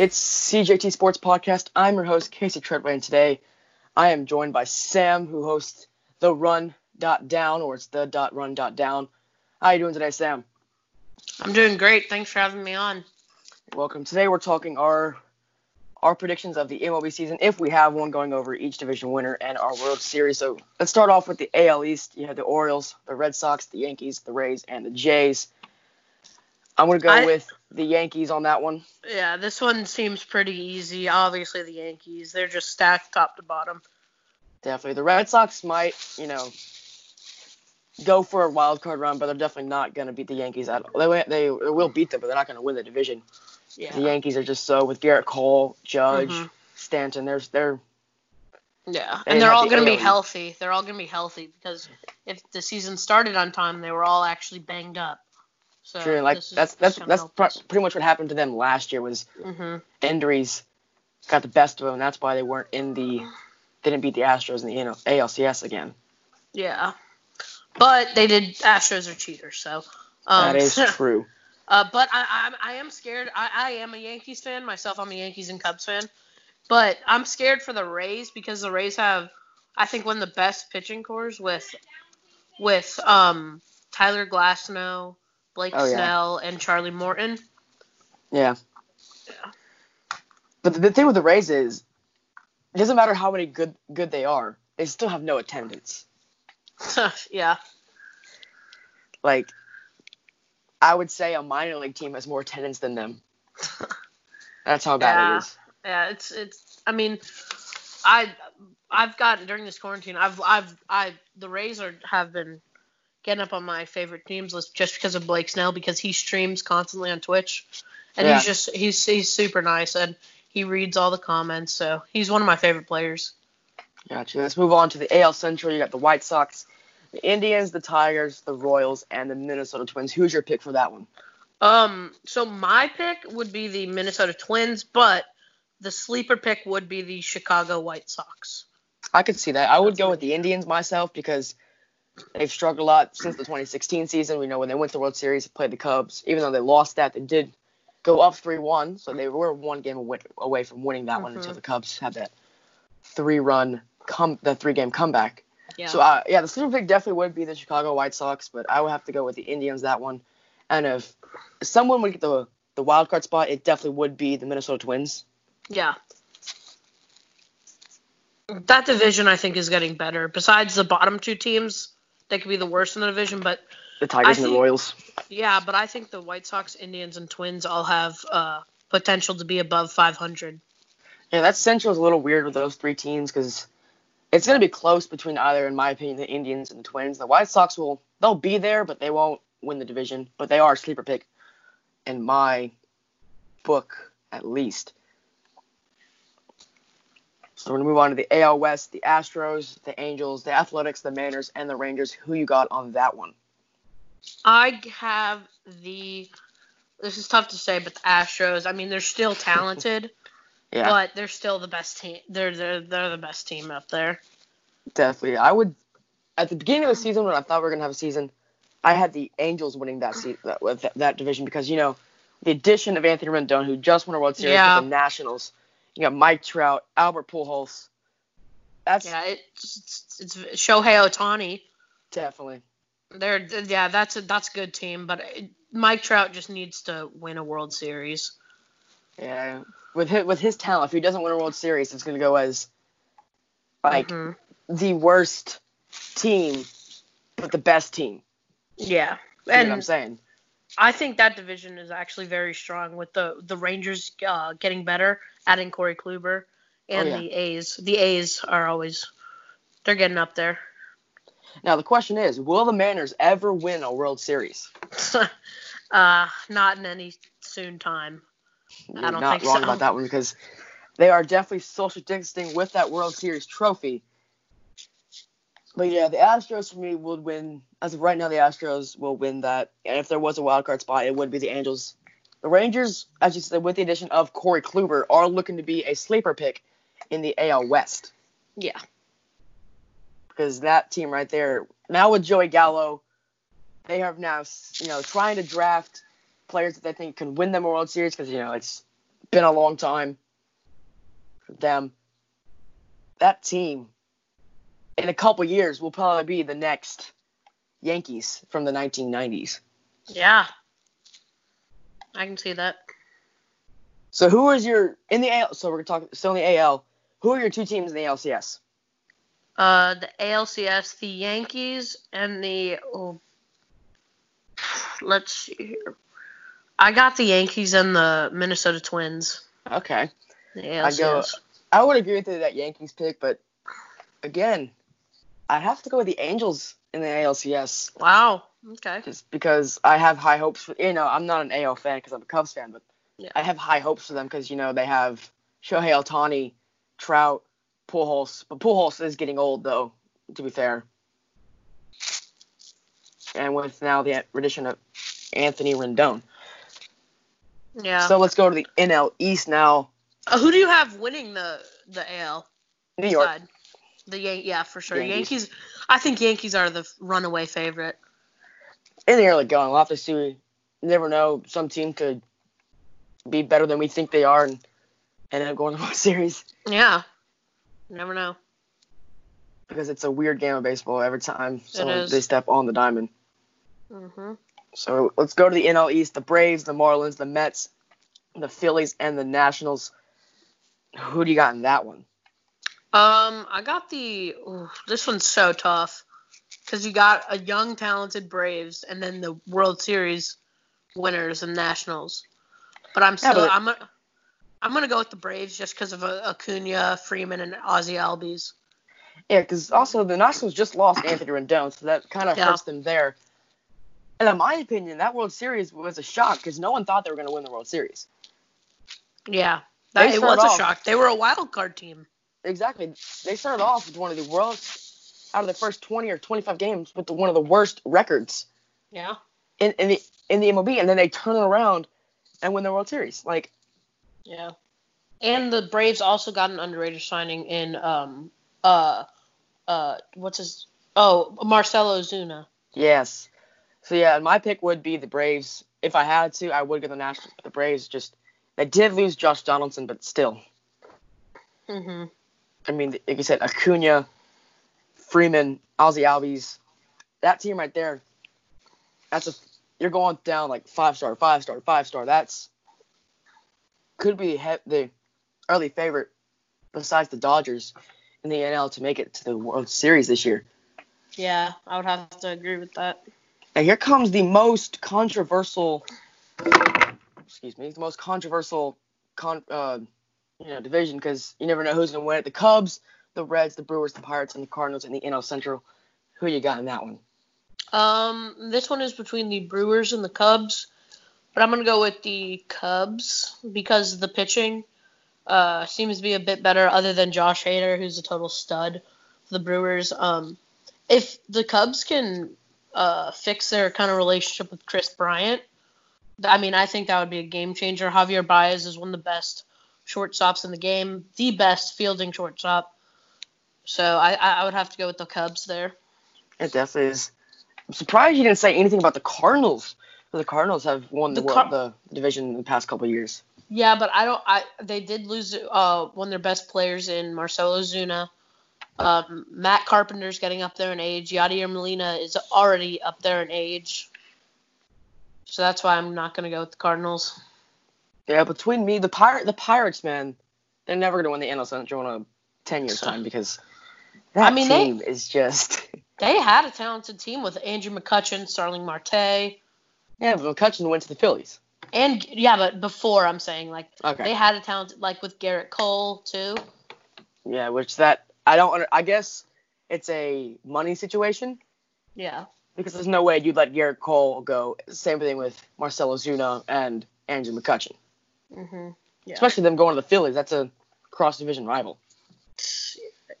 It's CJT Sports Podcast. I'm your host, Casey Treadway, and today I am joined by Sam, who hosts the Run Dot Down, or it's the Dot Run Dot Down. How you doing today, Sam? I'm doing great. Thanks for having me on. Welcome. Today we're talking our our predictions of the MLB season, if we have one, going over each division winner and our World Series. So let's start off with the AL East. You have the Orioles, the Red Sox, the Yankees, the Rays, and the Jays. I'm gonna go I- with the Yankees on that one. Yeah, this one seems pretty easy. Obviously, the Yankees, they're just stacked top to bottom. Definitely. The Red Sox might, you know, go for a wild card run, but they're definitely not going to beat the Yankees at all. They, they will beat them, but they're not going to win the division. Yeah. The Yankees are just so with Gerrit Cole, Judge, Mhm. Stanton. There's they're Yeah, and they're all the going to be healthy. They're all going to be healthy because if the season started on time, they were all actually banged up. So true. Like that's that's that's pr- pretty much what happened to them last year was Mhm. injuries got the best of them. And that's why they weren't in the they didn't beat the Astros in the ALCS again. Yeah, but they did. Astros are cheaters, so. Um, that is true. Uh, but I, I, I am scared. I, I am a Yankees fan myself. I'm a Yankees and Cubs fan, but I'm scared for the Rays because the Rays have, I think, one of the best pitching cores with, with um Tyler Glasnow, Blake Oh, yeah. Snell, and Charlie Morton. Yeah. Yeah. But the, the thing with the Rays is, it doesn't matter how many good good they are, they still have no attendance. yeah, Like, I would say a minor league team has more attendance than them. That's how bad Yeah. it is. yeah. It's it's. I mean, I I've gotten during this quarantine. I've I've I the Rays are have been getting up on my favorite teams list just because of Blake Snell because he streams constantly on Twitch, and Yeah. he's just he's he's super nice and he reads all the comments. So he's one of my favorite players. Gotcha. Let's move on to the AL Central. You got the White Sox, the Indians, the Tigers, the Royals, and the Minnesota Twins. Who's your pick for that one? Um, so my pick would be the Minnesota Twins, but the sleeper pick would be the Chicago White Sox. I could see that. I would go with the Indians myself because they've struggled a lot since the 2016 season. We know when they went to the World Series, they played the Cubs. Even though they lost that, they did go up 3-1, so they were one game away from winning that one Mhm. until the Cubs had that three-run come the three-game comeback. Yeah. So uh, yeah, the sleeper pick definitely would be the Chicago White Sox, but I would have to go with the Indians that one. And if someone would get the the wild card spot, it definitely would be the Minnesota Twins. Yeah. That division I think is getting better. Besides the bottom two teams, they could be the worst in the division, but The Tigers and the Royals. yeah, but I think the White Sox, Indians, and Twins all have uh, potential to be above 500. Yeah, that Central is a little weird with those three teams because it's going to be close between either, in my opinion, the Indians and the Twins. The White Sox will they'll be there, but they won't win the division. But they are a sleeper pick in my book, at least. So we're gonna move on to the AL West, the Astros, the Angels, the Athletics, the Mariners, and the Rangers. Who you got on that one? I have the. This is tough to say, but the Astros. I mean, they're still talented, Yeah, but they're still the best team. They're they're they're the best team up there. definitely. I would at the beginning of the season when I thought we were gonna have a season, I had the Angels winning that se- that, with that, that division because you know the addition of Anthony Rendon, who just won a World Series Yeah. with the Nationals. You got Mike Trout, Albert Pujols. That's Yeah, it's it's, it's Shohei Ohtani. definitely They're yeah, that's a that's a good team, but it, Mike Trout just needs to win a World Series. yeah. With his, with his talent, if he doesn't win a World Series, it's gonna go as like Mhm. the worst team, but the best team. yeah, You what I'm saying? I think that division is actually very strong with the the Rangers uh, getting better, adding Corey Kluber, and Oh, yeah. the A's. The A's are always they're getting up there. Now the question is, will the Mariners ever win a World Series? uh, not in any soon time. You're don't not think wrong so. about that one because they are definitely social distancing with that World Series trophy. But yeah, the Astros for me would win. As of right now, the Astros will win that. And if there was a wild card spot, it would be the Angels. The Rangers, as you said, with the addition of Corey Kluber, are looking to be a sleeper pick in the AL West Yeah. because that team right there now with Joey Gallo, they have now you know trying to draft players that they think can win them a World Series because you know it's been a long time for them. That team, in a couple years, will probably be the next Yankees from the 1990s. Yeah. I can see that. So who is your in the AL? So we're talking still in the AL. Who are your two teams in the ALCS? Uh, the ALCS, the Yankees, and the. Oh, let's see here. I got the Yankees and the Minnesota Twins. Okay. The ALCS. I go. I would agree with you that Yankees pick, but again, I have to go with the Angels in the ALCS Wow. Okay. just because I have high hopes for. You know, I'm not an AL fan because I'm a Cubs fan, but Yeah. I have high hopes for them because you know they have Shohei Ohtani, Trout, Pujols, but Pujols is getting old though. To be fair, and with now the addition of Anthony Rendon. Yeah. So let's go to the NL East now. Uh, who do you have winning the the AL New York. side? The Yan- yeah, for sure. Yankees. Yankees. I think Yankees are the runaway favorite. In the early going. We'll have to see. You never know. Some team could be better than we think they are and end up going to the World Series Yeah. Never know. because it's a weird game of baseball every time someone they step on the diamond. Mhm. So let's go to the NL East. The Braves, the Marlins, the Mets, the Phillies, and the Nationals. Who do you got in that one? Um, I got the. ooh, this one's so tough because you got a young, talented Braves, and then the World Series winners and Nationals. But I'm still. but- I'm gonna. I'm gonna go with the Braves just because of uh, Acuna, Freeman, and Ozzie Albies. Yeah, because also the Nationals just lost Anthony Rendon, so that kind of Yeah. hurts them there. And in my opinion, that World Series was a shock because no one thought they were going to win the World Series. Yeah, that, it was started a off- shock. They were a wild card team. Exactly. They started off with one of the worst out of the first 20 or 25 games with the, one of the worst records Yeah. in, in the in the MLB, and then they turn it around and win the World Series. Like, Yeah. And the Braves also got an underrated signing in um uh uh what's his oh Marcell Ozuna. yes. So yeah, my pick would be the Braves. If I had to, I would go the Nationals. The Braves just they did lose Josh Donaldson, but still, Mhm. I mean, like you said, Acuna, Freeman, Ozzie Albies, that team right there. That's a you're going down like five star, five star, five star. That's could be he- the early favorite besides the Dodgers in the NL to make it to the World Series this year. Yeah, I would have to agree with that. And here comes the most controversial, excuse me, the most controversial con, uh, you know, division because you never know who's gonna win it. The Cubs, the Reds, the Brewers, the Pirates, and the Cardinals in the NL Central. Who you got in that one? Um, this one is between the Brewers and the Cubs, but I'm gonna go with the Cubs because the pitching uh, seems to be a bit better, other than Josh Hader, who's a total stud for the Brewers. Um, if the Cubs can uh, fix their kind of relationship with Kris Bryant, I mean, I think that would be a game changer. Javier Baez is one of the best shortstops in the game, the best fielding shortstop. So I, I would have to go with the Cubs there. It definitely is. I'm surprised you didn't say anything about the Cardinals. The Cardinals have won the, The world, Car- the division in the past couple of years. Yeah, but I don't. I they did lose uh one of their best players in Marcell Ozuna. Um, Matt Carpenter's getting up there in age. Yadier Molina is already up there in age. So that's why I'm not gonna go with the Cardinals. Yeah, between me, the pirate, the Pirates, man, they're never gonna win the NL Central in a ten years time because that I mean, they- team is just. They had a talented team with Andrew McCutchen, Starling Marte, Yeah, but McCutchen went to the Phillies. and yeah, but before I'm saying like Okay. they had a talented like with Gerrit Cole too. Yeah, which that I don't. Under, I guess it's a money situation Yeah. because there's no way you'd let Gerrit Cole go. Same thing with Marcell Ozuna and Andrew McCutchen, Mhm. Yeah. especially them going to the Phillies. That's a cross division rival.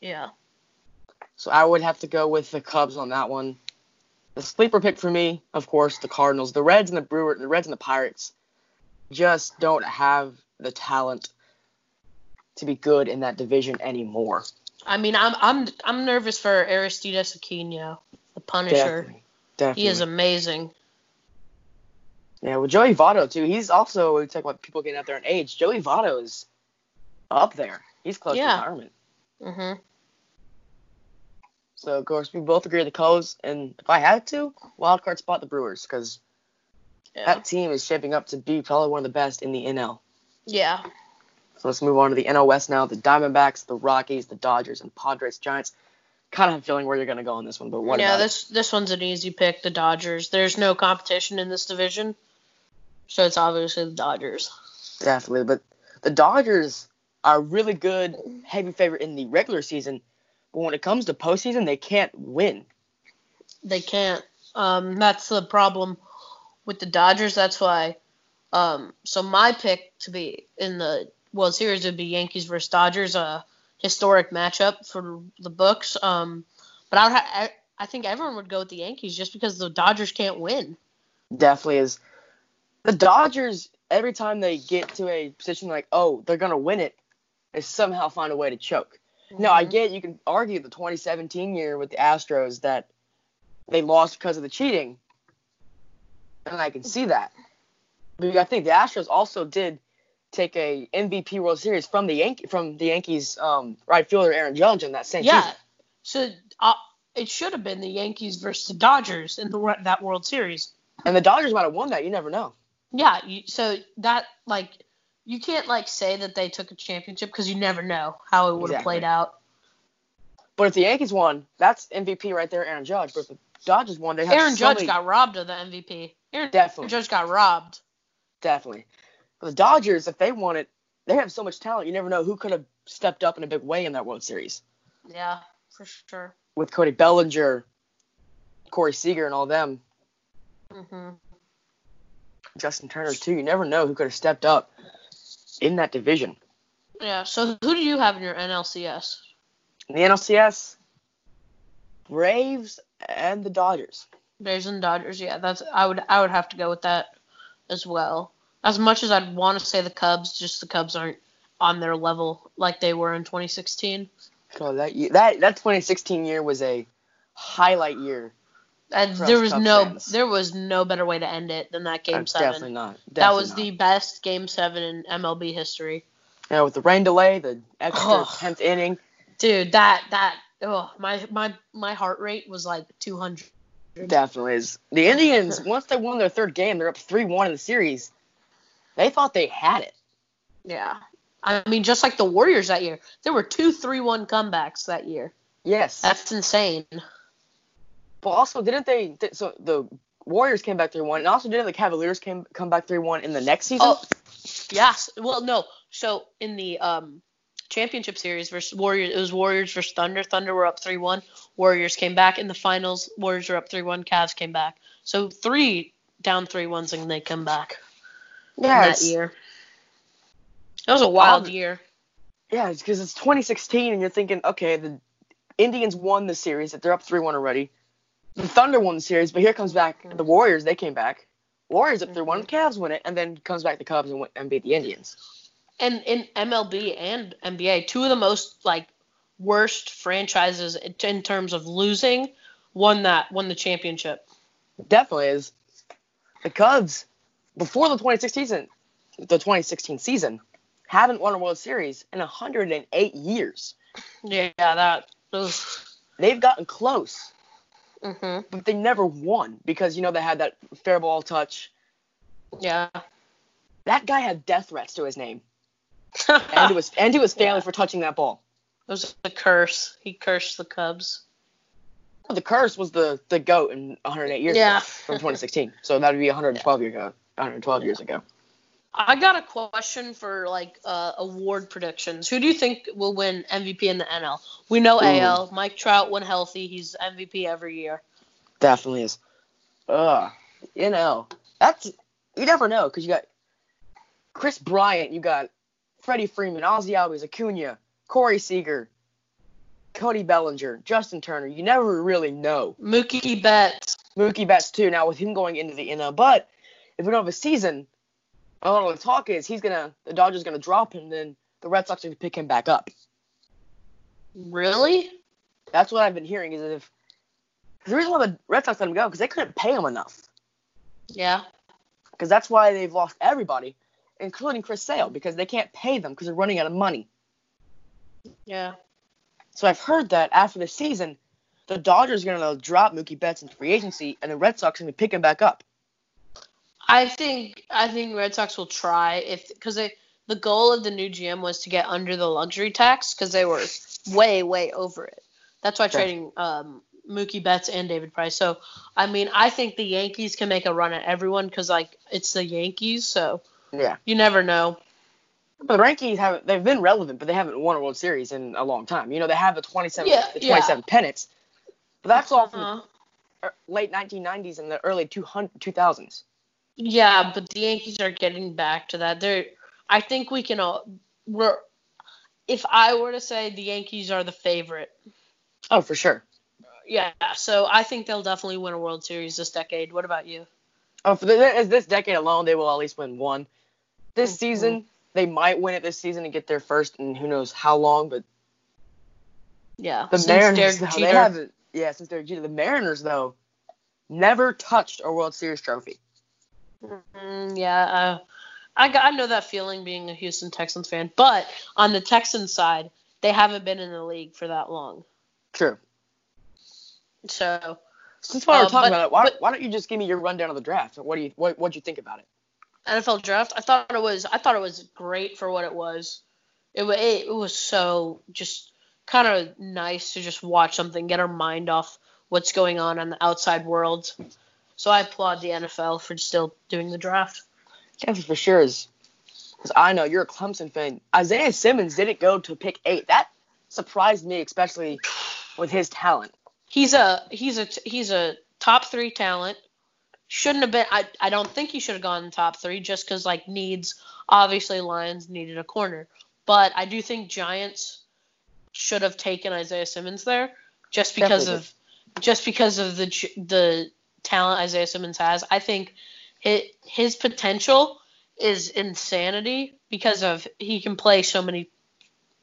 Yeah. So I would have to go with the Cubs on that one. The sleeper pick for me, of course, the Cardinals. The Reds and the Brewers, the Reds and the Pirates, just don't have the talent to be good in that division anymore. I mean, I'm I'm I'm nervous for Aristides Aquino, the Punisher. Definitely, definitely. He is amazing. Yeah, well, Joey Votto too. He's also we talk about people getting out there in age. Joey Votto is up there. He's close Yeah. to retirement. Yeah. hmm So of course we both agree the Cubs, and if I had to, wild card spot the Brewers because Yeah. that team is shaping up to be probably one of the best in the NL. yeah. So let's move on to the NL West now. The Diamondbacks, the Rockies, the Dodgers, and Padres, Giants. Kind of have a feeling where you're gonna go on this one, but what yeah, about it? this this one's an easy pick. The Dodgers. There's no competition in this division, so it's obviously the Dodgers. Definitely, but the Dodgers are really good, heavy favorite in the regular season, but when it comes to postseason, they can't win. They can't. Um, that's the problem with the Dodgers. That's why. Um, so my pick to be in the World Series would be Yankees versus Dodgers, a historic matchup for the books. Um, but I would ha- I, I think everyone would go with the Yankees just because the Dodgers can't win. Definitely is. The Dodgers, every time they get to a position like, oh, they're gonna win it, they somehow find a way to choke. No, I get you can argue the 2017 year with the Astros that they lost because of the cheating, and I can see that. But I think the Astros also did take a MVP World Series from the Yankee from the Yankees um, right fielder Aaron Judge in that same Yeah. season. So uh, it should have been the Yankees versus the Dodgers in the that World Series. And the Dodgers might have won that. You never know. Yeah. You, so that like you can't like say that they took a championship because you never know how it would have Exactly. played out. But if the Yankees won, that's MVP right there, Aaron Judge. But if the Dodgers won, they have Aaron so Judge many- got robbed of the MVP. Aaron definitely, Judge got robbed. definitely. But the Dodgers, if they won it, they have so much talent. You never know who could have stepped up in a big way in that World Series. Yeah, for sure. with Cody Bellinger, Corey Seager, and all them. hmm Justin Turner too. You never know who could have stepped up in that division. Yeah. So who do you have in your NLCS? In the NLCS, Braves and the Dodgers. Braves and Dodgers. Yeah, that's I would I would have to go with that as well. As much as I'd want to say the Cubs, just the Cubs aren't on their level like they were in 2016. So that that that 2016 year was a highlight year. And there was no fans. there was no better way to end it than that Uh, game seven. Definitely not. that was not. the best game seven in MLB history. yeah, with the rain delay, the extra Oh. 10th inning. Dude, that that oh my my my heart rate was like 200. Definitely is. The Indians, once they won their third game, they're up 3-1 in the series. They thought they had it. Yeah. I mean, just like the Warriors that year, there were two 3-1 comebacks that year. Yes. That's insane. But also, didn't they? Th- so the Warriors came back 3 1, and also didn't the Cavaliers came come back 3 1 in the next season? Oh, yes. Well, no. So in the um championship series versus Warriors, it was Warriors versus Thunder. Thunder were up 3-1. Warriors came back in the finals. Warriors were up 3-1. Cavs came back. So three down 3-1s and they come back yeah, that year. That was a wild Um, year. yeah, because it's 2016, and you're thinking, okay, the Indians won the series, they're up 3 1 already. The Thunder won the series, but here comes back the Warriors, they came back. Warriors up 3 1, mm-hmm. Cavs win it, and then comes back the Cubs and, win- and beat the Indians. and in MLB and NBA, two of the most like worst franchises in terms of losing won that won the championship. Definitely is. The Cubs, before the 2016 season, the 2016 season, haven't won a World Series in 108 years. Yeah, that. Ugh. They've gotten close, Mhm. but they never won because you know they had that fair ball touch. Yeah. That guy had death threats to his name, and to his and to his family Yeah. for touching that ball. It was a curse. He cursed the Cubs. The curse was the the goat in 108 years Yeah. ago from 2016. So that would be 112 years ago. 112 years ago. I got a question for like uh, award predictions. Who do you think will win MVP in the NL? We know Ooh. AL. Mike Trout when healthy, he's MVP every year. Definitely is. Ugh. You know, that's you never know because you got Kris Bryant, you got Freddie Freeman, Ozzie Albies, Acuna, Corey Seager, Cody Bellinger, Justin Turner. You never really know. Mookie Betts. Mookie Betts too. Now with him going into the NL, but if we don't have a season, lot the talk is he's gonna the Dodgers gonna drop him, then the Red Sox are gonna pick him back up. Really? That's what I've been hearing is if the reason why the Red Sox let him go because they couldn't pay him enough. Yeah. because that's why they've lost everybody, including Chris Sale, because they can't pay them because they're running out of money. Yeah. So I've heard that after the season, the Dodgers are going to drop Mookie Betts in free agency, and the Red Sox are going to pick him back up. I think I think Red Sox will try if because the goal of the new GM was to get under the luxury tax because they were way way over it. That's why trading um, Mookie Betts and David Price. So I mean, I think the Yankees can make a run at everyone because like it's the Yankees, so Yeah. you never know. But the Yankees haven't they've been relevant, but they haven't won a World Series in a long time. You know, they have the 27 Yeah, the yeah. pennants. But that's all from Uh, the late 1990s and the early 200, 2000s. Yeah, but the Yankees are getting back to that. They're I think we can all we're if I were to say the Yankees are the favorite. Oh, for sure. Yeah, so I think they'll definitely win a World Series this decade. What about you? Oh, for this, this decade alone, they will at least win one. This Mhm. season, they might win it this season and get their first and who knows how long. But Yeah, the since Mariners, Derek though, they haven't. Yeah, since Derek Jeter, the Mariners though, never touched a World Series trophy. Mm, yeah, uh, I got, I know that feeling being a Houston Texans fan, but on the Texans side, they haven't been in the league for that long. True. So Since while Uh, we're talking but- about it, why, but- why don't you just give me your rundown of the draft? What do you what what'd you think about it? NFL draft, I thought it was I thought it was great for what it was. It wa- it, it was so just kind of nice to just watch something, get our mind off what's going on in the outside world. So I applaud the NFL for still doing the draft. Yeah, for sure is. Because I know you're a Clemson fan. Isaiah Simmons didn't go to pick eight. That surprised me, especially with his talent. He's a he's a he's a top three talent. Shouldn't have been. I I don't think he should have gone in top three just because like needs. Obviously, Lions needed a corner, but I do think Giants should have taken Isaiah Simmons there just because Definitely of just because of the the talent Isaiah Simmons has. I think his, his potential is insanity because of he can play so many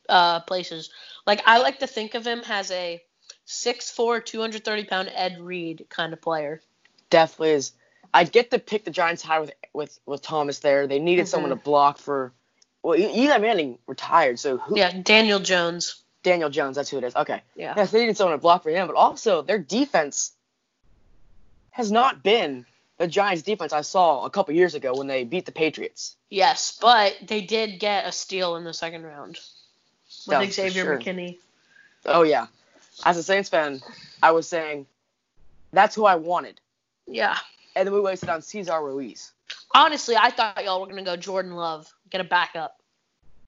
uh, places. Like I like to think of him as a 6'4", 230 pound Ed Reed kind of player. Definitely is. I get to pick the Giants high with with with Thomas there. They needed someone to block for. Well, Eli Manning retired, so who? Yeah, Daniel Jones. Daniel Jones, that's who it is. Okay. Yeah. Yes, they needed someone to block for him, but also their defense has not been the Giants' defense I saw a couple years ago when they beat the Patriots. Yes, but they did get a steal in the second round That with was for Xavier sure. McKinney. Oh yeah. As a Saints fan, I was saying that's who I wanted, Yeah. and then we wasted on Cesar Ruiz. Honestly, I thought y'all were gonna go Jordan Love, get a backup.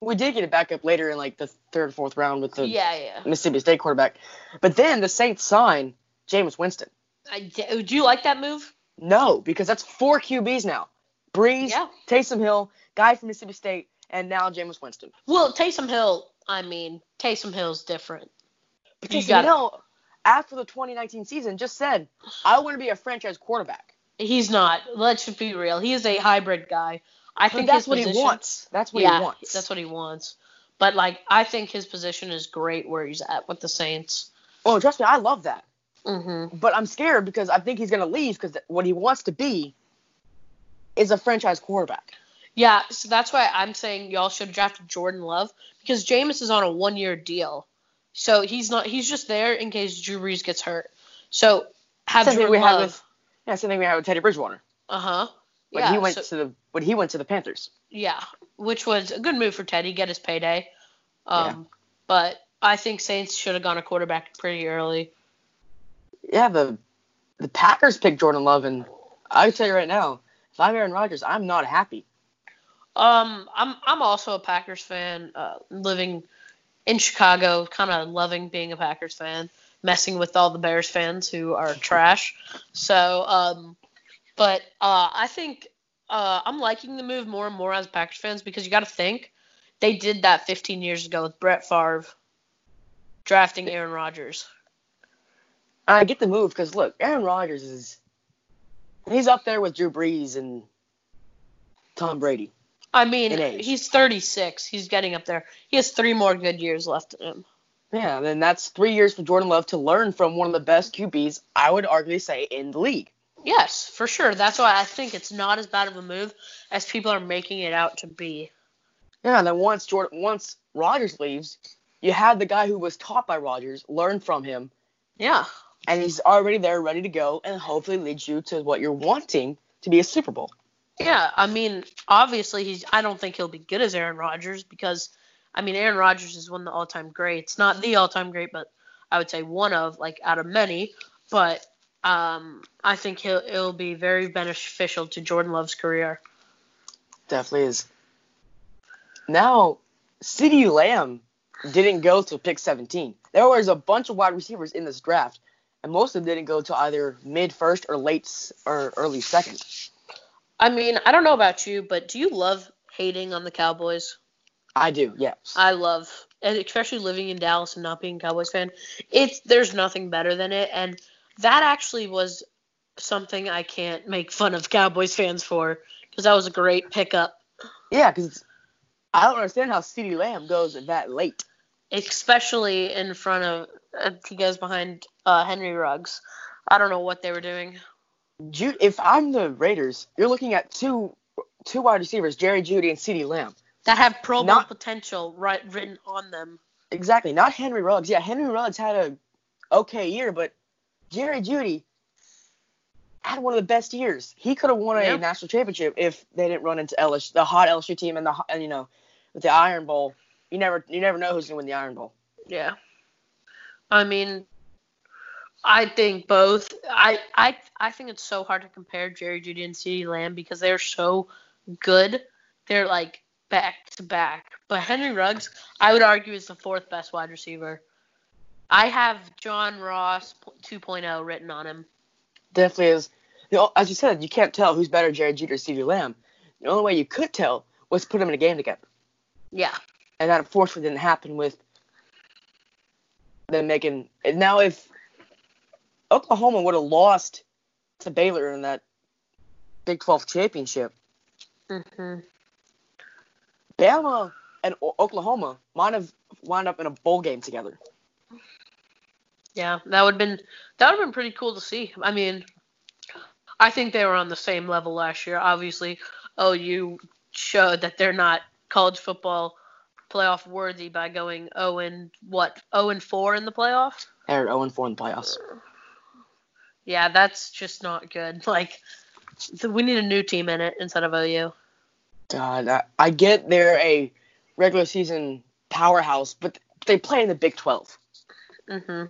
We did get a backup later in like the third, fourth round with the yeah, yeah. Mississippi State quarterback, but then the Saints sign Jameis Winston. I, oh, do you like that move? No, because that's four QBs now. Brees, Yeah. Taysom Hill, guy from Mississippi State, and now Jameis Winston. Well, Taysom Hill. I mean, Taysom Hill's different. But You Taysom got it. Hill, after the 2019 season, just said, "I want to be a franchise quarterback." He's not. Let's just be real. He is a hybrid guy. I But think that's what position, he wants. That's what yeah, he wants. that's what he wants. But like, I think his position is great where he's at with the Saints. Oh, trust me, I love that. Hmm But I'm scared because I think he's gonna leave because what he wants to be is a franchise quarterback. Yeah, so that's why I'm saying y'all should draft Jordan Love because Jameis is on a one year deal. So he's not he's just there in case Drew Brees gets hurt. So have Same Jordan we had Love. with yeah, same thing we had with Teddy Bridgewater. Uh huh. When Yeah. he went so- to the but he went to the Panthers. yeah, which was a good move for Teddy, get his payday. Um, Yeah. but I think Saints should have gone a quarterback pretty early. Yeah, the the Packers picked Jordan Love, and I tell you right now, if I'm Aaron Rodgers, I'm not happy. Um, I'm I'm also a Packers fan, uh, living in Chicago, kind of loving being a Packers fan, messing with all the Bears fans who are trash. So, um, but uh, I think uh, I'm liking the move more and more as Packers fans because you got to think they did that 15 years ago with Brett Favre drafting Aaron Rodgers. I get the move because look, Aaron Rodgers is he's up there with Drew Brees and Tom Brady. I mean, he's 36. He's getting up there. He has three more good years left in him. Yeah, and then that's three years for Jordan Love to learn from one of the best QBs, I would arguably say, in the league. Yes, for sure. That's why I think it's not as bad of a move as people are making it out to be. Yeah, and then once Jordan, once Rodgers leaves, you have the guy who was taught by Rodgers learn from him, Yeah. And he's already there, ready to go, and hopefully leads you to what you're wanting to be a Super Bowl. Yeah, I mean, obviously he's I don't think he'll be good as Aaron Rodgers because I mean, Aaron Rodgers is one of the all-time greats. Not the all-time great, but I would say one of like out of many, but um, I think he'll it'll be very beneficial to Jordan Love's career. Definitely is. Now, CeeDee Lamb didn't go to pick 17. There was a bunch of wide receivers in this draft, and most of them didn't go to either mid first or late or early second. I mean, I don't know about you, but do you love hating on the Cowboys? I do, yes. I love, and especially living in Dallas and not being a Cowboys fan. It's there's nothing better than it, and that actually was something I can't make fun of Cowboys fans for because that was a great pickup, yeah, because I don't understand how CeeDee Lamb goes that late. especially in front of he goes behind uh, Henry Ruggs. I don't know what they were doing. Jude, if I'm the Raiders, you're looking at two two wide receivers, Jerry Jeudy and CeeDee Lamb. That have Pro Bowl potential right written on them. Exactly, not Henry Ruggs. Yeah, Henry Ruggs had a okay year, but Jerry Jeudy had one of the best years. He could have won a Yeah. national championship if they didn't run into LSU, the hot LSU team, and the and you know with the Iron Bowl. You never you never know who's gonna win the Iron Bowl. Yeah. I mean, I think both. I I I think it's so hard to compare Jerry Jeudy and CeeDee Lamb because they're so good. They're like back to back. But Henry Ruggs, I would argue, is the fourth best wide receiver. I have John Ross 2.0 written on him. Definitely is. You know, as you said, you can't tell who's better, Jerry Jeudy or CeeDee Lamb. The only way you could tell was put them in a game together. Yeah. and that unfortunately didn't happen with them making. Now, if Oklahoma would have lost to Baylor in that Big 12 championship, hmm Bama and O- Oklahoma might have wound up in a bowl game together. Yeah, that would have been that would have been pretty cool to see. I mean, I think they were on the same level last year. Obviously, OU showed that they're not college football playoff worthy by going 0 and what 0 and 4 in the playoff. They're 0 4 in the playoffs. Yeah, that's just not good. Like, we need a new team in it instead of OU. God, I, I get they're a regular season powerhouse, but they play in the Big 12. Mm-hmm.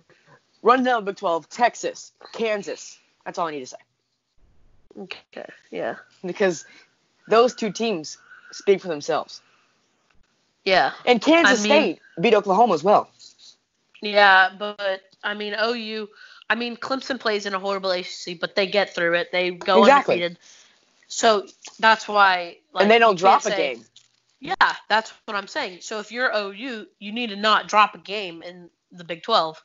Run down the Big 12, Texas, Kansas. That's all I need to say. Okay. Yeah. Because those two teams speak for themselves. Yeah. And Kansas I mean- State beat Oklahoma as well. Yeah, but I mean OU. I mean Clemson plays in a horrible ACC, but they get through it. They go Exactly. undefeated. So that's why. Like, and they don't drop a say- game. Yeah, that's what I'm saying. So if you're OU, you need to not drop a game in the Big 12.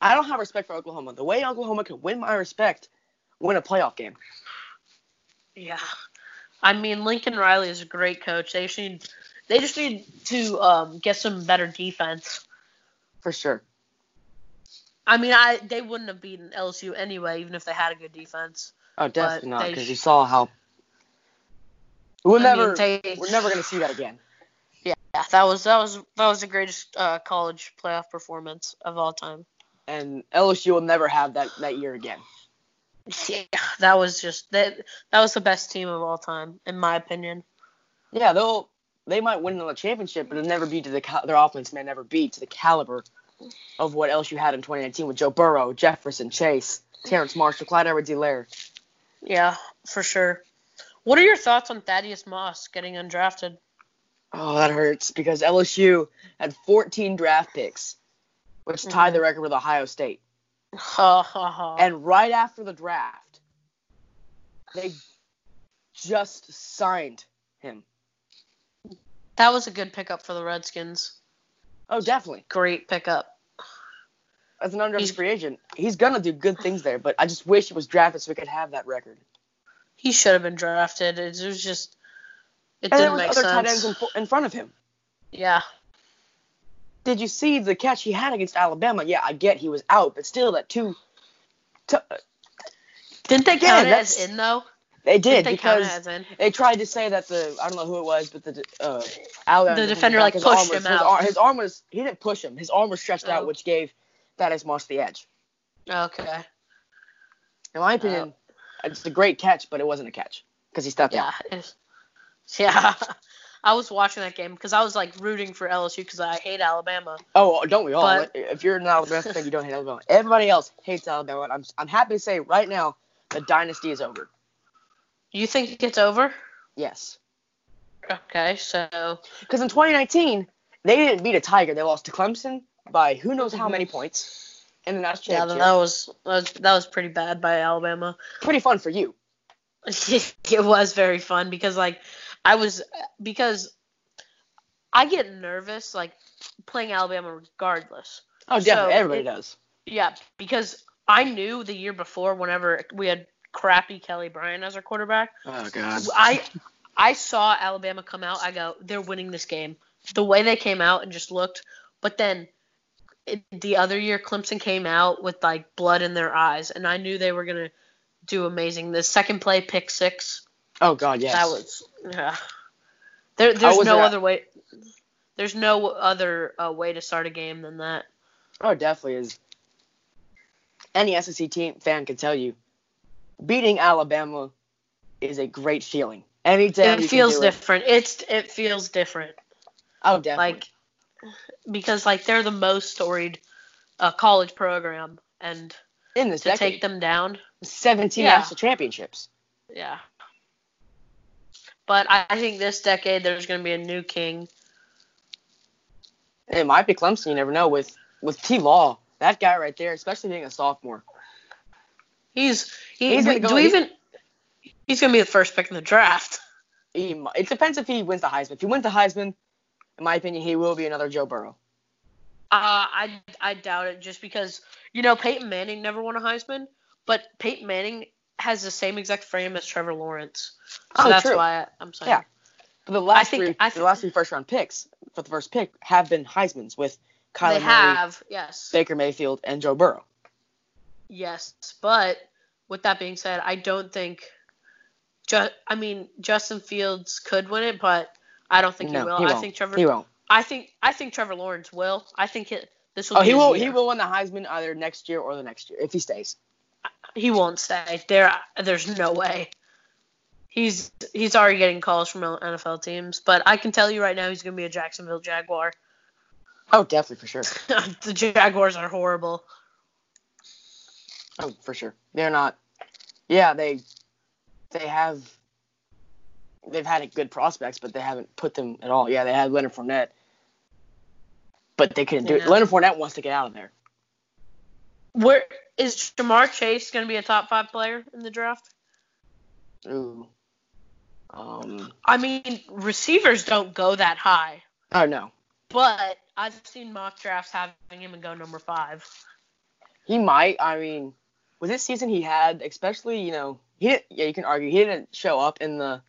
I don't have respect for Oklahoma. The way Oklahoma can win my respect, win a playoff game. Yeah. I mean Lincoln Riley is a great coach. They need they just need to um, get some better defense. For sure. I mean, I they wouldn't have beaten LSU anyway, even if they had a good defense. Oh, definitely not, because sh- you saw how. We'll I mean, never. they- we're never gonna see that again. Yeah, that was that was that was the greatest uh, college playoff performance of all time. And LSU will never have that that year again. Yeah, that was just that that was the best team of all time, in my opinion. Yeah, they'll. They might win another championship, but it'll never be to the cal- their offense may never be to the caliber of what else you had in 2019 with Joe Burrow, Jefferson, Chase, Terrace Marshall, Clyde Edwards-Helaire. Yeah, for sure. What are your thoughts on Thaddeus Moss getting undrafted? Oh, that hurts because LSU had 14 draft picks, which tied Mhm. the record with Ohio State. And right after the draft, they just signed him. That was a good pickup for the Redskins. Oh, definitely. Great pickup. As an undrafted free agent, he's gonna do good things there. But I just wish he was drafted so we could have that record. He should have been drafted. It was just it and there didn't was make other tight ends in, in front of him. Yeah. Did you see the catch he had against Alabama? Yeah, I get he was out, but still, that two, t- Didn't they count it as in though? They did because it as in? they tried to say that the I don't know who it was, but the uh, Alabama The defender, like, pushed arm was, him his, out. ar- his arm was he didn't push him. His arm was stretched out, Oh. which gave Thaddeus Moss the edge. Okay. In my opinion, it's a great catch, but it wasn't a catch because he stepped out. Yeah. it's- Yeah. I was watching that game because I was like rooting for LSU because I hate Alabama. Oh, don't we all? But- if you're an Alabama fan, you don't hate Alabama. Everybody else hates Alabama. I'm I'm happy to say right now the dynasty is over. You think it's over? Yes, Okay, so because in 2019 they didn't beat a Tiger. They lost to Clemson by who knows how many mhm. points in the national yeah, that was that was that was pretty bad by Alabama. Pretty fun for you. it was very fun because like I was because I get nervous like playing Alabama regardless. Oh, definitely. So Everybody it- does. Yeah, because I knew the year before whenever we had crappy Kelly Bryant as our quarterback, Oh God. I I saw Alabama come out. I go, they're winning this game. The way they came out and just looked, but then it, the other year Clemson came out with like blood in their eyes, and I knew they were gonna do amazing. The second play, pick six, Oh God, yes. that was yeah. There, there's no at- other way. There's no other uh, way to start a game than that. Oh, definitely is. Any SEC team fan can tell you, beating Alabama is a great feeling. Anytime It feels do it- different. It's it feels different. Oh, definitely. like because like they're the most storied uh, college program and in this to decade, take them down 17 Yeah. national championships. yeah but I, I think this decade there's going to be a new king it might be Clemson. You never know. With with T. Law, that guy right there, especially being a sophomore. He's he, He's gonna go- do we he- even he's going to be the first pick in the draft He, it depends if he wins the Heisman. If he wins the Heisman, in my opinion, he will be another Joe Burrow. uh, I I doubt it just because you know Peyton Manning never won a Heisman but Peyton Manning has the same exact frame as Trevor Lawrence so Oh, that's true. why I, I'm saying Yeah. But the last think- three, I the last three first round picks for the first pick have been Heisman's with Kyler they Murray, have yes Baker Mayfield, and Joe Burrow. Yes, but with that being said, I don't think. Ju- I mean, Justin Fields could win it, but I don't think no, he will. he I think Trevor. He won't. I think I think Trevor Lawrence will. I think it, this will. Oh, be he will. year. He will win the Heisman either next year or the next year if he stays. He won't stay there. There's no way. He's he's already getting calls from NFL teams, but I can tell you right now he's gonna be a Jacksonville Jaguar. Oh, definitely for sure. the Jaguars are horrible. Oh, for sure. They're not. Yeah, they they have they've had good prospects, but they haven't put them at all. Yeah, they had Leonard Fournette, but they couldn't do it. Leonard Fournette wants to get out of there. Where is Ja'Marr Chase gonna be a top five player in the draft? Ooh. Um. I mean, receivers don't go that high, Oh no, but I've seen mock drafts having him and go number five. he might. I mean, with this season he had, especially you know, he didn't, yeah you can argue he didn't show up in the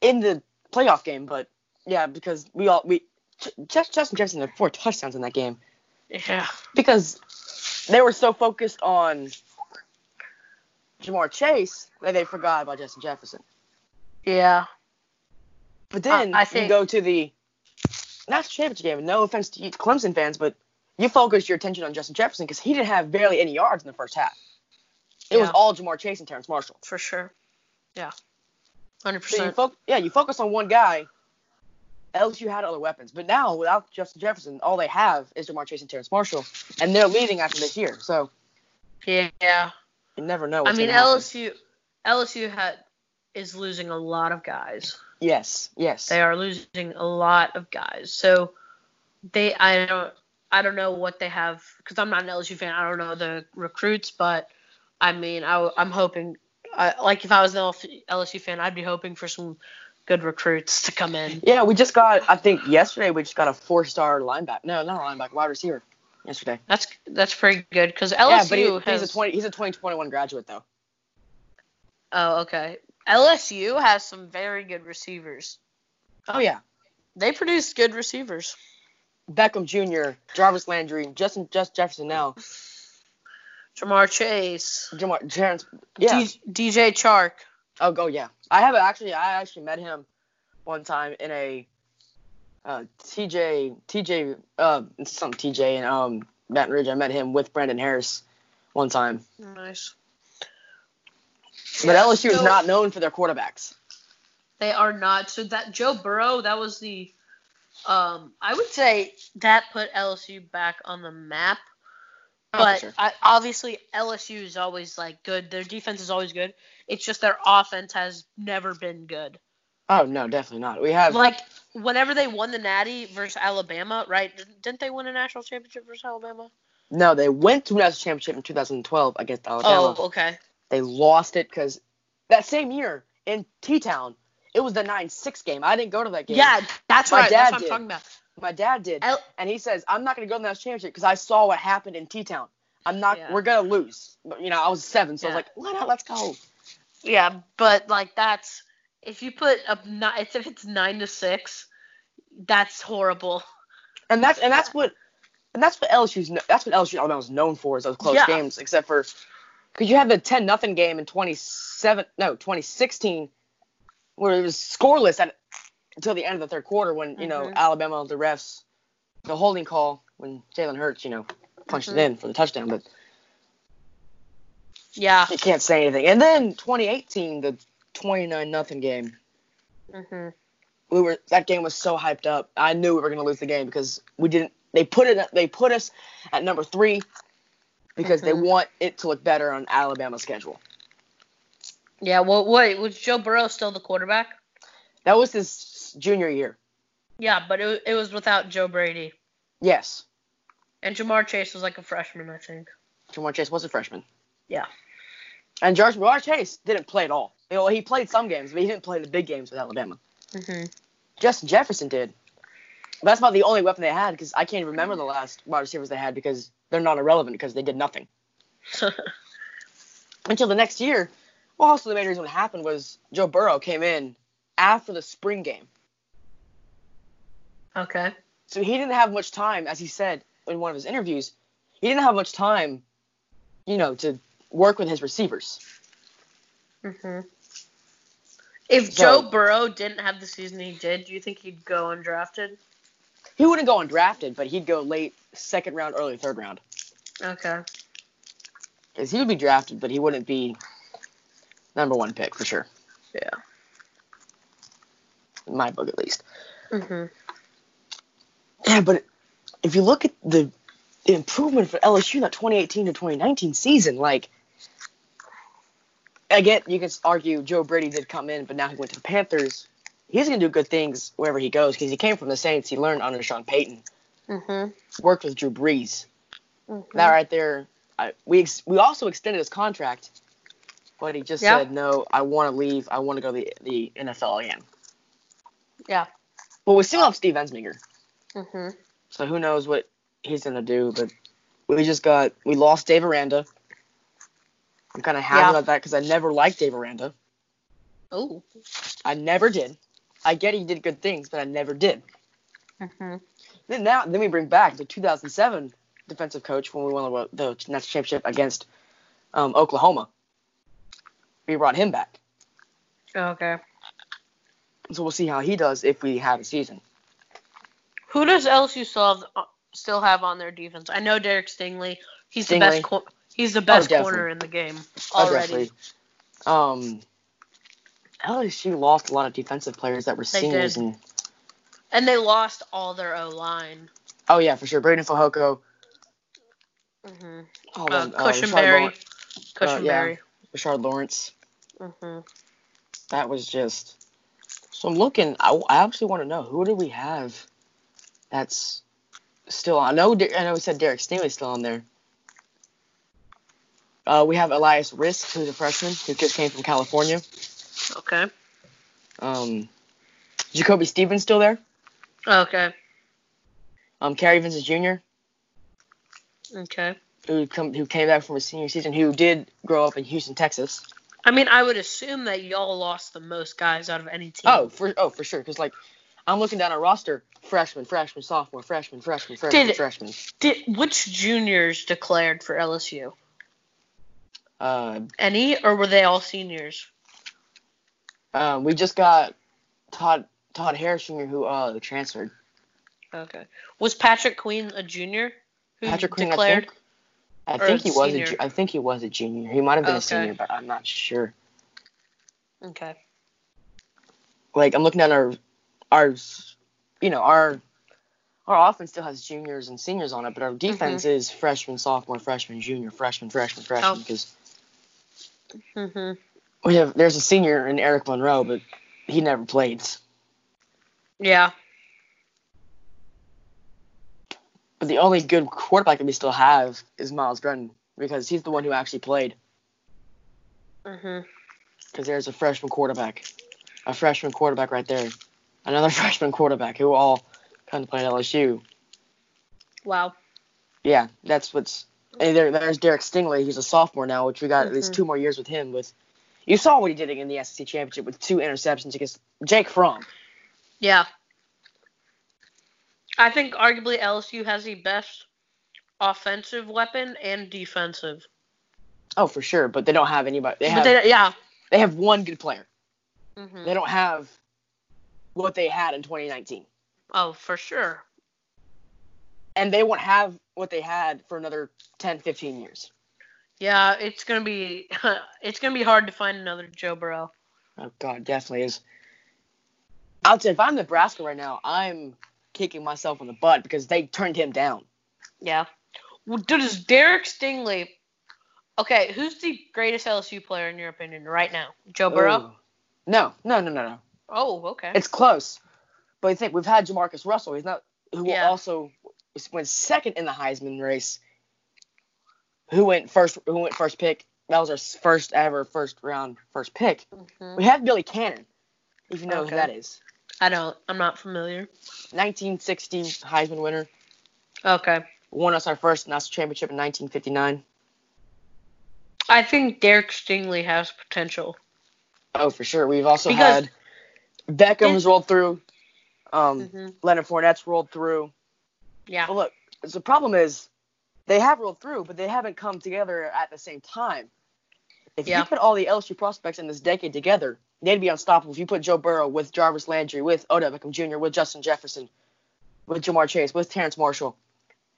in the playoff game, but yeah, because we all we J- Justin Jefferson had four touchdowns in that game. Yeah. because they were so focused on Ja'Marr Chase that they forgot about Justin Jefferson. Yeah. But then I you think- go to the national championship game. No offense to Clemson fans, but you focused your attention on Justin Jefferson because he didn't have barely any yards in the first half. It was all Ja'Marr Chase and Terrace Marshall. For sure. Yeah. Hundred So you fo- yeah, you focus on one guy. LSU had other weapons, but now without Justin Jefferson, all they have is Ja'Marr Chase and Terrace Marshall, and they're leaving after this year. So Yeah. you never know. I What's mean. LSU LSU had is losing a lot of guys. Yes, yes. They are losing a lot of guys. So they I don't I don't know what they have because I'm not an LSU fan. I don't know the recruits, but I mean I, am hoping I, like if I was an LSU fan, I'd be hoping for some good recruits to come in. Yeah, we just got. I think yesterday we just got a four-star linebacker. No, not a linebacker, wide receiver. Yesterday. That's that's pretty good because LSU yeah, but he, has. he's a twenty. He's a 2021 graduate though. Oh, okay. LSU has some very good receivers. Oh yeah, They produce good receivers. Beckham Jr., Jarvis Landry, Justin Just Jefferson now. Ja'Marr Chase. Ja'Marr, Terrence, yeah. D- DJ Chark. Oh, go yeah. I have actually, I actually met him one time in a uh, TJ, TJ, uh, some TJ and um Baton Rouge. I met him with Brandon Harris one time. Nice. But LSU is not known for their quarterbacks. They are not. So that Joe Burrow, that was the um I would say that put LSU back on the map. Oh, But sure. I, obviously LSU is always like good. Their defense is always good. It's just their offense has never been good. Oh no, definitely not. We have Like whenever they won the Natty versus Alabama, right? Didn't they win a national championship versus Alabama? no. They went to a national championship in 2012 against Alabama. Oh, okay. They lost it because that same year in T Town, it was the 9-6 game. I didn't go to that game. Yeah, that's My right. dad That's what I'm did. talking about. my dad did, and he says I'm not gonna go to the national championship because I saw what happened in T Town. I'm not. Yeah. We're gonna lose. But you know, I was seven, so I was like, why not? Let's go. Yeah, but like that's if you put a ni- if it's nine to six, that's horrible. And that's and that's what and that's what LSU's that's what LSU Alabama was known for is those close Yeah. games. Except for because you had the 10 nothing game in 27 no 2016 where it was scoreless at until the end of the third quarter when you know Mhm. Alabama the refs the holding call when Jalen Hurts you know punched Mhm. it in for the touchdown, but Yeah. you can't say anything. And then 2018 the 29 nothing game. Mm-hmm. we were that game was so hyped up. I knew we were gonna lose the game because we didn't. They put it. They put us at number three because they Mhm. want it to look better on Alabama's schedule. Yeah. Well, wait, was Joe Burrow still the quarterback? That was his junior year. Yeah, but it, it was without Joe Brady Yes, and Ja'Marr Chase was like a freshman, I think. Ja'Marr Chase was a freshman. Yeah. And George Ja'Marr Chase didn't play at all. You know, he played some games, but he didn't play the big games with Alabama. hmm Justin Jefferson did. That's about the only weapon they had because I can't even remember the last wide receivers they had because they're not irrelevant because they did nothing. until the next year. Well, also the main reason what happened was Joe Burrow came in after the spring game, okay. so he didn't have much time, as he said in one of his interviews. He didn't have much time, you know, to work with his receivers. hmm If So- Joe Burrow didn't have the season he did, do you think he'd go undrafted? He wouldn't go undrafted, but he'd go late second round, early third round. Okay. Because he would be drafted, but he wouldn't be number one pick for sure. Yeah. In my book, at least. hmm Yeah, but if you look at the improvement for LSU in that 2018 to 2019 season, like, again, you can argue Joe Brady did come in, but now he went to the Panthers. He's going to do good things wherever he goes because he came from the Saints. He learned under Sean Payton, hmm worked with Drew Brees. hmm That right there, I, we ex- we also extended his contract, but he just Yeah. said no. I want to leave. I want to go to the the NFL again. Yeah. But we still have Steve Ensminger. hmm So who knows what he's gonna do? But we just got we lost Dave Aranda. I'm kind of happy Yeah. about that because I never liked Dave Aranda. Oh. I never did. I get he did good things, but I never did. hmm Then now, then we bring back the 2007 defensive coach when we won the, the national championship against um, Oklahoma. We brought him back, Okay. so we'll see how he does if we have a season. Who does LSU still have, uh, still have on their defense? I know Derek Stingley. He's the Stingley. best. Cor- he's the best definitely. corner in the game Oh, already. definitely. Um, LSU lost a lot of defensive players that were They seniors did. and and they lost all their O line. oh yeah for sure. Braden Fajoko. hmm Oh, Uh, um, uh, Cushenberry. Rashard Cushenberry. Rashard Lawrence. hmm That was just. So I'm looking. I, I actually want to know who do we have that's still on. I know. I know we said Derek Stingley's still on there. Uh, we have Eli Ricks, who's a freshman who just came from California. Okay. Um, Jacoby Stevens still there. Okay. Um, Kary Vincent Jr., Okay. Who come who came back from his senior season, who did grow up in Houston, Texas. I mean, I would assume that y'all lost the most guys out of any team. Oh, for oh for sure, because like I'm looking down our roster: freshman, freshman, sophomore, freshman, freshman, freshman, Did- freshman. Did which juniors declared for LSU? Uh, Any, or were they all seniors? um, we just got Todd Todd Harris Jr. who uh transferred. Okay. Was Patrick Queen a junior? Who Patrick Queen, declared? I think. I Or think a he was a senior? I think he was a junior. He might have been a senior, but I'm not sure. Okay. Like I'm looking at our our you know our our offense still has juniors and seniors on it, but our defense is freshman, sophomore, freshman, junior, freshman, freshman, freshman. Oh. Because hmm we have there's a senior in Eric Monroe, but he never played. Yeah. But the only good quarterback that we still have is Myles Brennan because he's the one who actually played. hmm Because there's a freshman quarterback, a freshman quarterback right there, another freshman quarterback who all kind of played at LSU. Wow. Yeah, that's what's. And there, there's Derek Stingley. He's a sophomore now, which we got at least Mhm. two more years with him. With you saw what he did in the SEC championship with two interceptions against Jake Fromm. Yeah. I think arguably LSU has the best offensive weapon and defensive. Oh, for sure, but they don't have anybody. They have they, yeah. they have one good player. hmm They don't have what they had in 2019, Oh, for sure. and they won't have what they had for another 10, 15 years. Yeah, it's gonna be it's gonna be hard to find another Joe Burrow. Oh God, definitely is. I'll you, if I'm Nebraska right now, I'm kicking myself in the butt because they turned him down. Yeah. Well, dude, is Derek Stingley? Okay, who's the greatest LSU player in your opinion right now? Joe Burrow. Ooh. No, no, no, no, no. Oh, okay. It's close. But you think we've had JaMarcus Russell. He's not who Yeah. also went second in the Heisman race. Who went first? Who went first pick? That was our first ever first round first pick. Mhm. We have Billy Cannon, if you know Okay. who that is. I don't. I'm not familiar. 1960 Heisman winner. Okay. Won us our first national championship in 1959. I think Derek Stingley has potential. Oh, for sure. We've also Because- had Beckham's rolled through. Um, hmm Leonard Fournette's rolled through. Yeah. But look, the problem is they have rolled through, but they haven't come together at the same time. If Yeah. you put all the LSU prospects in this decade together, they'd be unstoppable. If you put Joe Burrow with Jarvis Landry, with Odell Beckham Jr., with Justin Jefferson, with Ja'Marr Chase, with Terrace Marshall,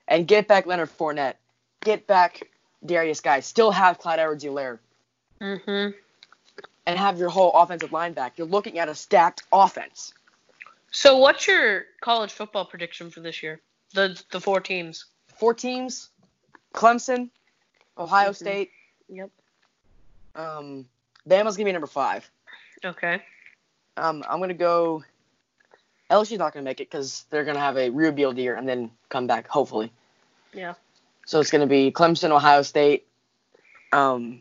and get back Leonard Fournette, get back Derrius Guice, still have Clyde Edwards-Helaire, hmm and have your whole offensive line back, you're looking at a stacked offense. So, what's your college football prediction for this year? The the four teams. Four teams: Clemson, Ohio Mhm. State, Yep. um, Bama's gonna be number five. Okay. Um, I'm gonna go. LSU's not gonna make it because they're gonna have a rebuild year and then come back hopefully. Yeah. So it's gonna be Clemson, Ohio State. Um,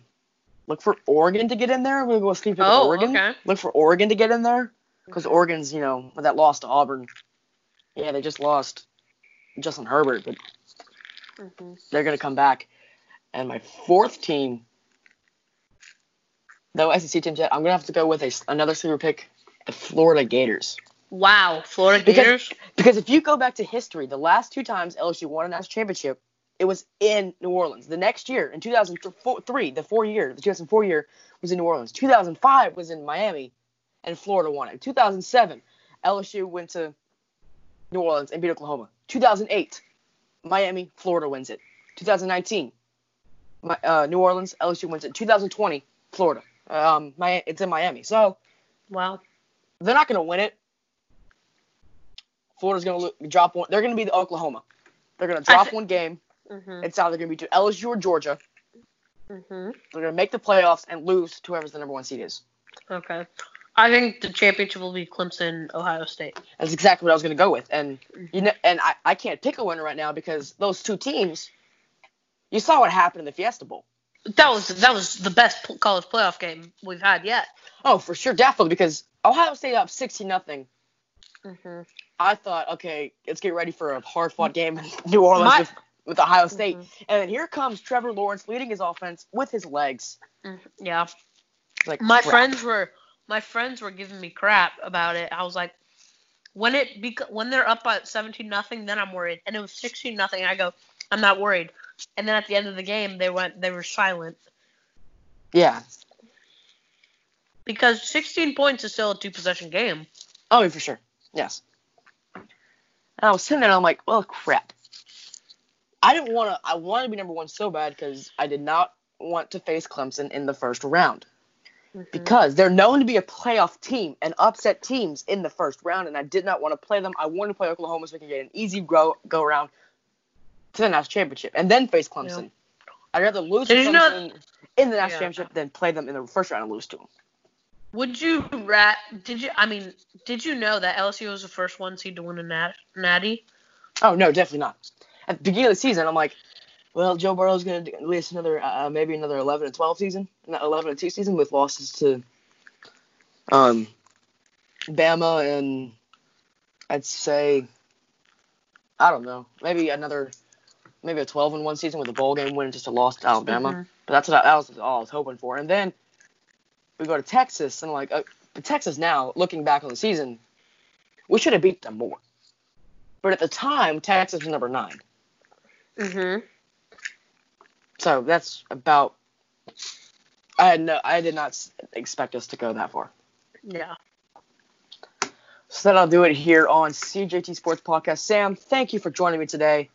look for Oregon to get in there. We're gonna go sleep with Oh, Oregon. okay. Look for Oregon to get in there because Oregon's you know with that loss to Auburn. Yeah, they just lost Justin Herbert, but hmm they're gonna come back. And my fourth team, no SEC teams yet. I'm gonna have to go with a, another sleeper pick, the Florida Gators. Wow, Florida Because- Gators. Because if you go back to history, the last two times LSU won a national championship, it was in New Orleans. The next year, in 2003, the four year, the 2004 year was in New Orleans. 2005 was in Miami, and Florida won it. 2007, LSU went to New Orleans and beat Oklahoma. 2008, Miami, Florida wins it. 2019, Mi- uh, New Orleans, LSU wins it. 2020, Florida. Um, Mi- it's in Miami. So Wow. they're not going to win it. Florida's going to lo- drop one. They're going to be the Oklahoma. They're going to drop thi- one game. hmm It's either going to be to LSU or Georgia. hmm They're going to make the playoffs and lose to whoever's the number one seed is. Okay. I think the championship will be Clemson, Ohio State. That's exactly what I was going to go with. And you know, and I, I can't pick a winner right now because those two teams. You saw what happened in the Fiesta Bowl. That was that was the best college playoff game we've had yet. Oh, for sure, definitely because Ohio State up 16 nothing. hmm I thought, okay, let's get ready for a hard fought game in New Orleans My- with, with Ohio State. Mhm. And then here comes Trevor Lawrence leading his offense with his legs. Yeah. Like My crap. friends were my friends were giving me crap about it. I was like, when it bec- when they're up at seventeen nothing, then I'm worried. And it was sixteen nothing. I go, I'm not worried. And then at the end of the game, they went they were silent. Yeah. Because 16 points is still a two possession game. Oh, for sure. Yes. And I was sitting there and I'm like, well, crap. I didn't want to. I wanted to be number one so bad because I did not want to face Clemson in the first round Mm-hmm. because they're known to be a playoff team and upset teams in the first round, and I did not want to play them. I wanted to play Oklahoma so we can get an easy go go around to the national championship and then face Clemson. Yeah. I'd rather lose Did to you know- Clemson in the national Yeah. championship than play them in the first round and lose to them. Would you rat? Did you? I mean, did you know that LSU was the first one seed to win a nat, natty? Oh no, definitely not. At the beginning of the season, I'm like, well, Joe Burrow's going to at least another, uh, maybe another 11 and 12 season, not 11 and 2 season with losses to, um, Bama and I'd say, I don't know, maybe another, maybe a 12 and 1 season with a bowl game win and just a loss to Alabama. Mhm. But that's what I, that was all I was hoping for. And then we go to Texas, and like, uh, but Texas now, looking back on the season, we should have beat them more. But at the time, Texas was number nine. Mm-hmm. So that's about. I had no, I did not expect us to go that far. Yeah. So that'll do it here on CJT Sports Podcast. Sam, thank you for joining me today.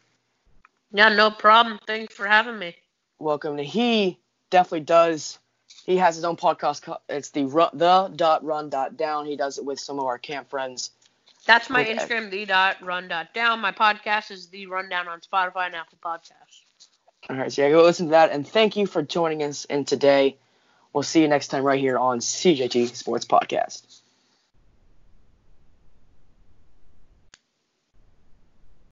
Yeah, no problem. Thanks for having me. Welcome. To, He definitely does. He has his own podcast. It's the run, the dot run dot down. He does it with some of our camp friends. That's my. Instagram, the dot run dot down. My podcast is the rundown on Spotify and Apple Podcasts. All right, so yeah, go listen to that. And thank you for joining us in today. We'll see you next time right here on CJT Sports Podcast.